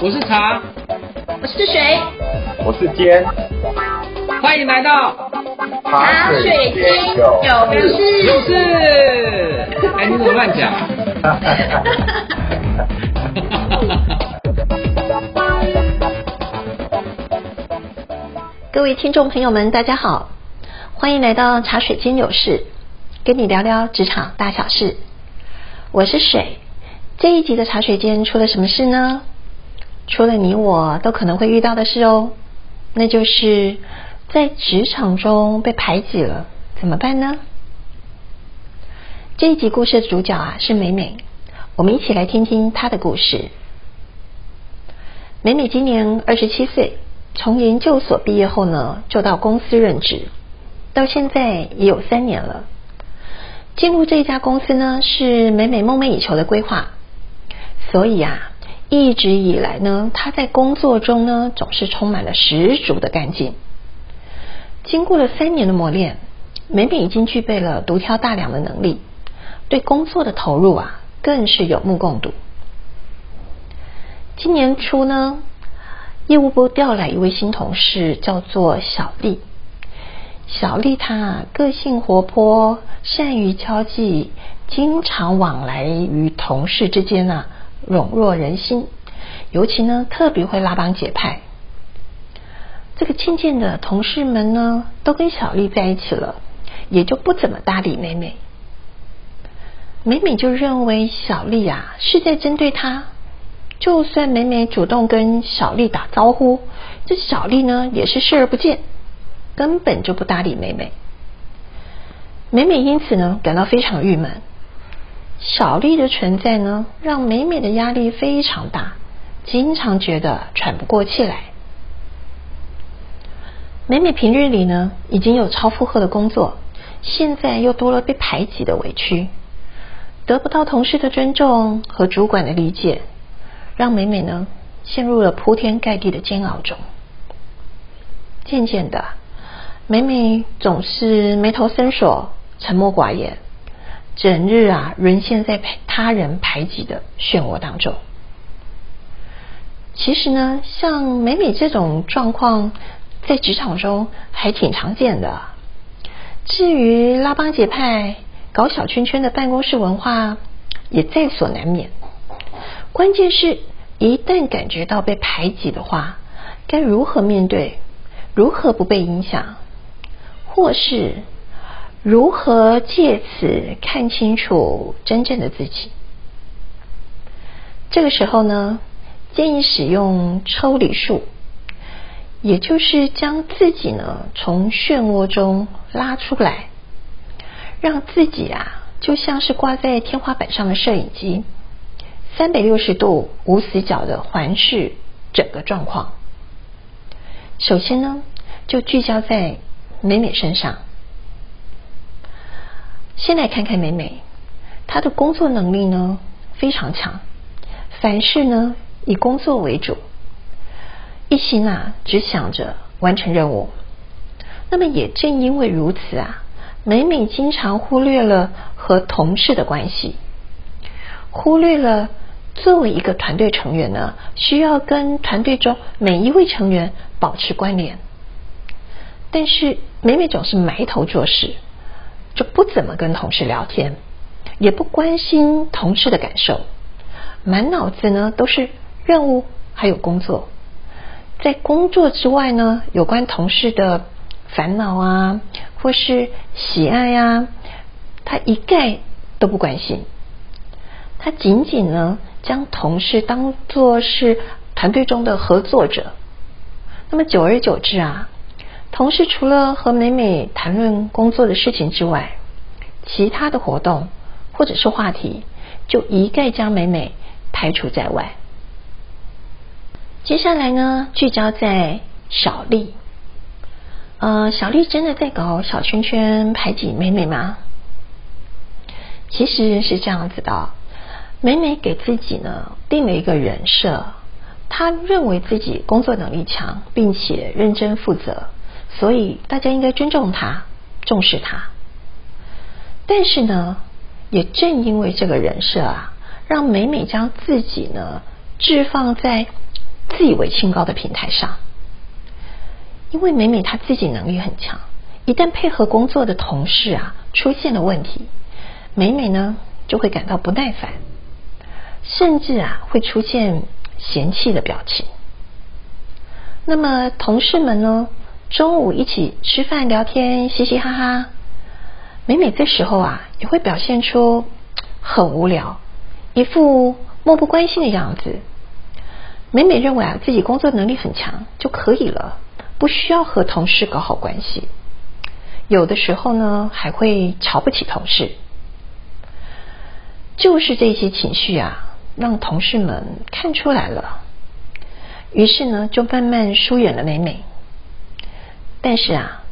我是茶，我是水，我是尖，欢迎来到茶水间有事有事。哎，你怎么乱讲？各位听众朋友们，大家好，欢迎来到茶水间有事，跟你聊聊职场大小事。我是水，这一集的茶水间出了什么事呢？除了你我都可能会遇到的事哦，那就是在职场中被排挤了，怎么办呢？这一集故事的主角啊是美美，我们一起来听听她的故事。美美今年二十七岁。从研究所毕业后呢，就到公司任职，到现在也有三年了。进入这家公司呢，是美美梦寐以求的规划，所以啊，一直以来呢，他在工作中呢，总是充满了十足的干劲。经过了三年的磨练，美美已经具备了独挑大梁的能力，对工作的投入啊，更是有目共睹。今年初呢。业务部调来一位新同事，叫做小丽。小丽她个性活泼，善于交际，经常往来于同事之间啊，笼络人心。尤其呢，特别会拉帮结派。这个渐渐的，同事们呢都跟小丽在一起了，也就不怎么搭理美美。美美就认为小丽啊是在针对她。就算美美主动跟小丽打招呼，这小丽呢也是视而不见，根本就不搭理美美。美美因此呢感到非常郁闷。小丽的存在呢，让美美的压力非常大，经常觉得喘不过气来。美美平日里呢已经有超负荷的工作，现在又多了被排挤的委屈，得不到同事的尊重和主管的理解。让美美呢陷入了铺天盖地的煎熬中。渐渐的，美美总是眉头深锁、沉默寡言，整日啊沦陷在他人排挤的漩涡当中。其实呢，像美美这种状况，在职场中还挺常见的。至于拉帮结派、搞小圈圈的办公室文化，也在所难免。关键是，一旦感觉到被排挤的话，该如何面对？如何不被影响？或是如何借此看清楚真正的自己？这个时候呢，建议使用抽离术，也就是将自己呢从漩涡中拉出来，让自己啊就像是挂在天花板上的摄影机。三百六十度无死角的环视整个状况。首先呢，就聚焦在美美身上。先来看看美美，她的工作能力呢非常强，凡事呢以工作为主，一心啊只想着完成任务。那么也正因为如此啊，美美经常忽略了和同事的关系，忽略了。作为一个团队成员呢，需要跟团队中每一位成员保持关联。但是美美总是埋头做事，就不怎么跟同事聊天，也不关心同事的感受，满脑子呢都是任务还有工作。在工作之外呢，有关同事的烦恼啊，或是喜爱呀，他一概都不关心。他仅仅呢。将同事当作是团队中的合作者，那么久而久之啊，同事除了和美美谈论工作的事情之外，其他的活动或者是话题就一概将美美排除在外。接下来呢，聚焦在小丽，呃，小丽真的在搞小圈圈排挤美美吗？其实是这样子的。美美给自己呢定了一个人设，她认为自己工作能力强，并且认真负责，所以大家应该尊重她、重视她。但是呢，也正因为这个人设啊，让美美将自己呢置放在自以为清高的平台上。因为美美她自己能力很强，一旦配合工作的同事啊出现了问题，美美呢就会感到不耐烦，甚至啊会出现嫌弃的表情。那么同事们呢，中午一起吃饭聊天，嘻嘻哈哈，美美这时候啊也会表现出很无聊，一副漠不关心的样子。美美认为啊自己工作能力很强就可以了。不需要和同事搞好关系，有的时候呢还会瞧不起同事，就是这些情绪啊，让同事们看出来了，于是呢就慢慢疏远了美美。但是啊，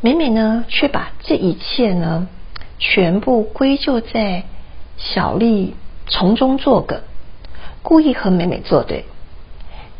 美美呢却把这一切呢全部归咎在小丽从中作梗，故意和美美作对。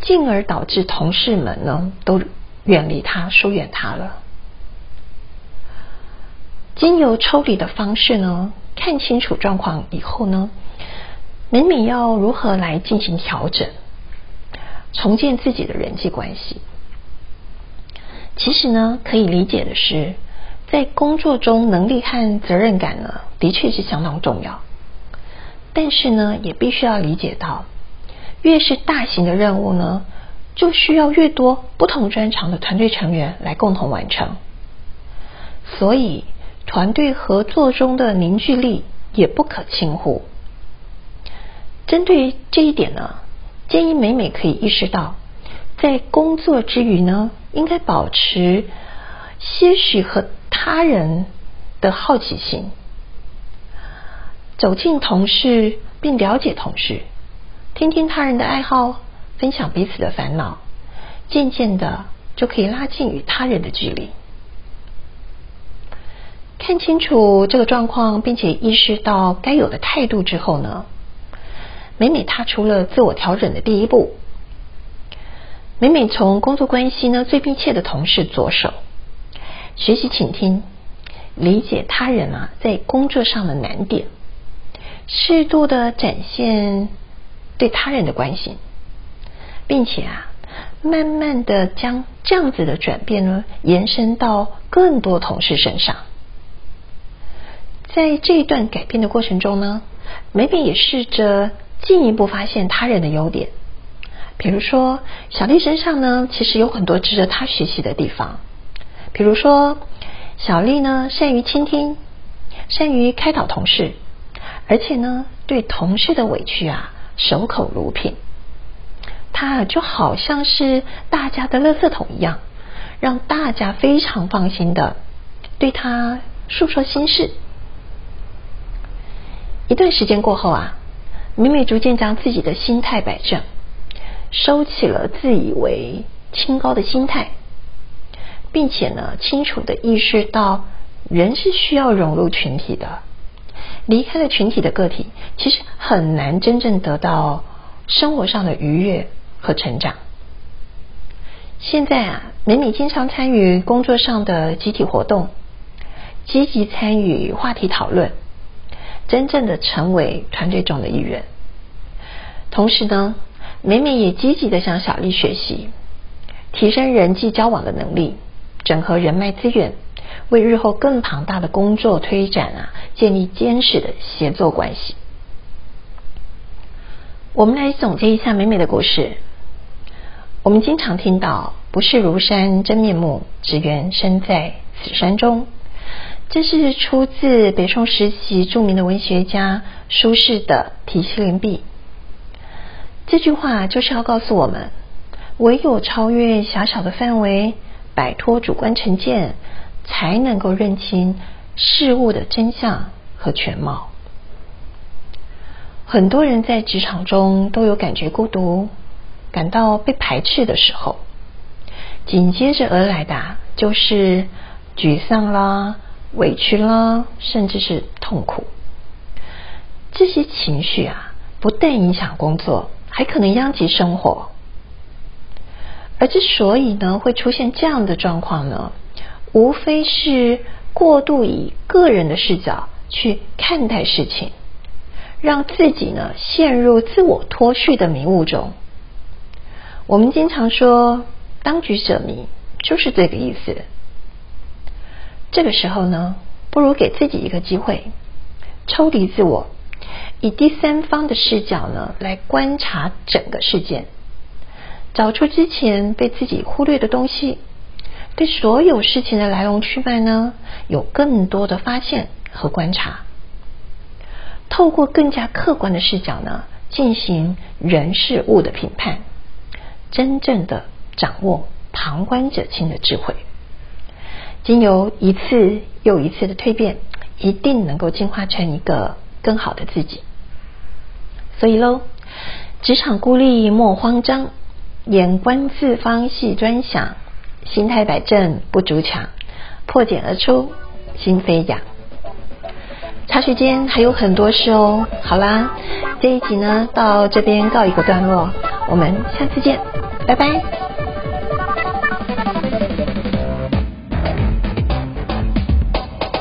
进而导致同事们呢都远离他、疏远他了。经由抽离的方式呢，看清楚状况以后呢，美美要如何来进行调整，重建自己的人际关系？其实呢，可以理解的是，在工作中能力和责任感呢，的确是相当重要。但是呢，也必须要理解到。越是大型的任务呢，就需要越多不同专长的团队成员来共同完成，所以团队合作中的凝聚力也不可轻忽。针对这一点呢，建议美美可以意识到，在工作之余呢，应该保持些许和他人的好奇心，走进同事并了解同事。听听他人的爱好，分享彼此的烦恼，渐渐的就可以拉近与他人的距离。看清楚这个状况，并且意识到该有的态度之后呢，每每踏出了自我调整的第一步。美美从工作关系呢最密切的同事着手，学习倾听，理解他人啊在工作上的难点，适度的展现。对他人的关心，并且啊，慢慢的将这样子的转变呢，延伸到更多同事身上。在这一段改变的过程中呢，美美也试着进一步发现他人的优点。比如说，小丽身上呢，其实有很多值得她学习的地方。比如说，小丽呢，善于倾听，善于开导同事，而且呢，对同事的委屈啊。守口如瓶，他就好像是大家的垃圾桶一样，让大家非常放心的对他诉说心事。一段时间过后啊，美美逐渐将自己的心态摆正，收起了自以为清高的心态，并且呢，清楚的意识到人是需要融入群体的。离开了群体的个体，其实很难真正得到生活上的愉悦和成长。现在啊，美美经常参与工作上的集体活动，积极参与话题讨论，真正的成为团队中的一员。同时呢，美美也积极的向小丽学习，提升人际交往的能力，整合人脉资源。为日后更庞大的工作推展啊，建立坚实的协作关系。我们来总结一下美美的故事。我们经常听到“不是庐山真面目，只缘身在此山中”，这是出自北宋时期著名的文学家苏轼的《题西林壁》。这句话就是要告诉我们，唯有超越狭小的范围，摆脱主观成见。才能够认清事物的真相和全貌。很多人在职场中都有感觉孤独、感到被排斥的时候，紧接着而来的就是沮丧啦、委屈啦，甚至是痛苦。这些情绪啊，不但影响工作，还可能殃及生活。而之所以呢，会出现这样的状况呢？无非是过度以个人的视角去看待事情，让自己呢陷入自我脱序的迷雾中。我们经常说当局者迷，就是这个意思。这个时候呢，不如给自己一个机会，抽离自我，以第三方的视角呢来观察整个事件，找出之前被自己忽略的东西，对所有事情的来龙去脉呢有更多的发现和观察。透过更加客观的视角呢，进行人事物的评判，真正的掌握旁观者清的智慧，经由一次又一次的蜕变，一定能够进化成一个更好的自己。所以喽，职场孤立莫慌张，眼观四方细专想，心态摆正不逐强，破茧而出心飞扬。茶水间还有很多事哦。好啦，这一集呢到这边告一个段落，我们下次见，拜拜。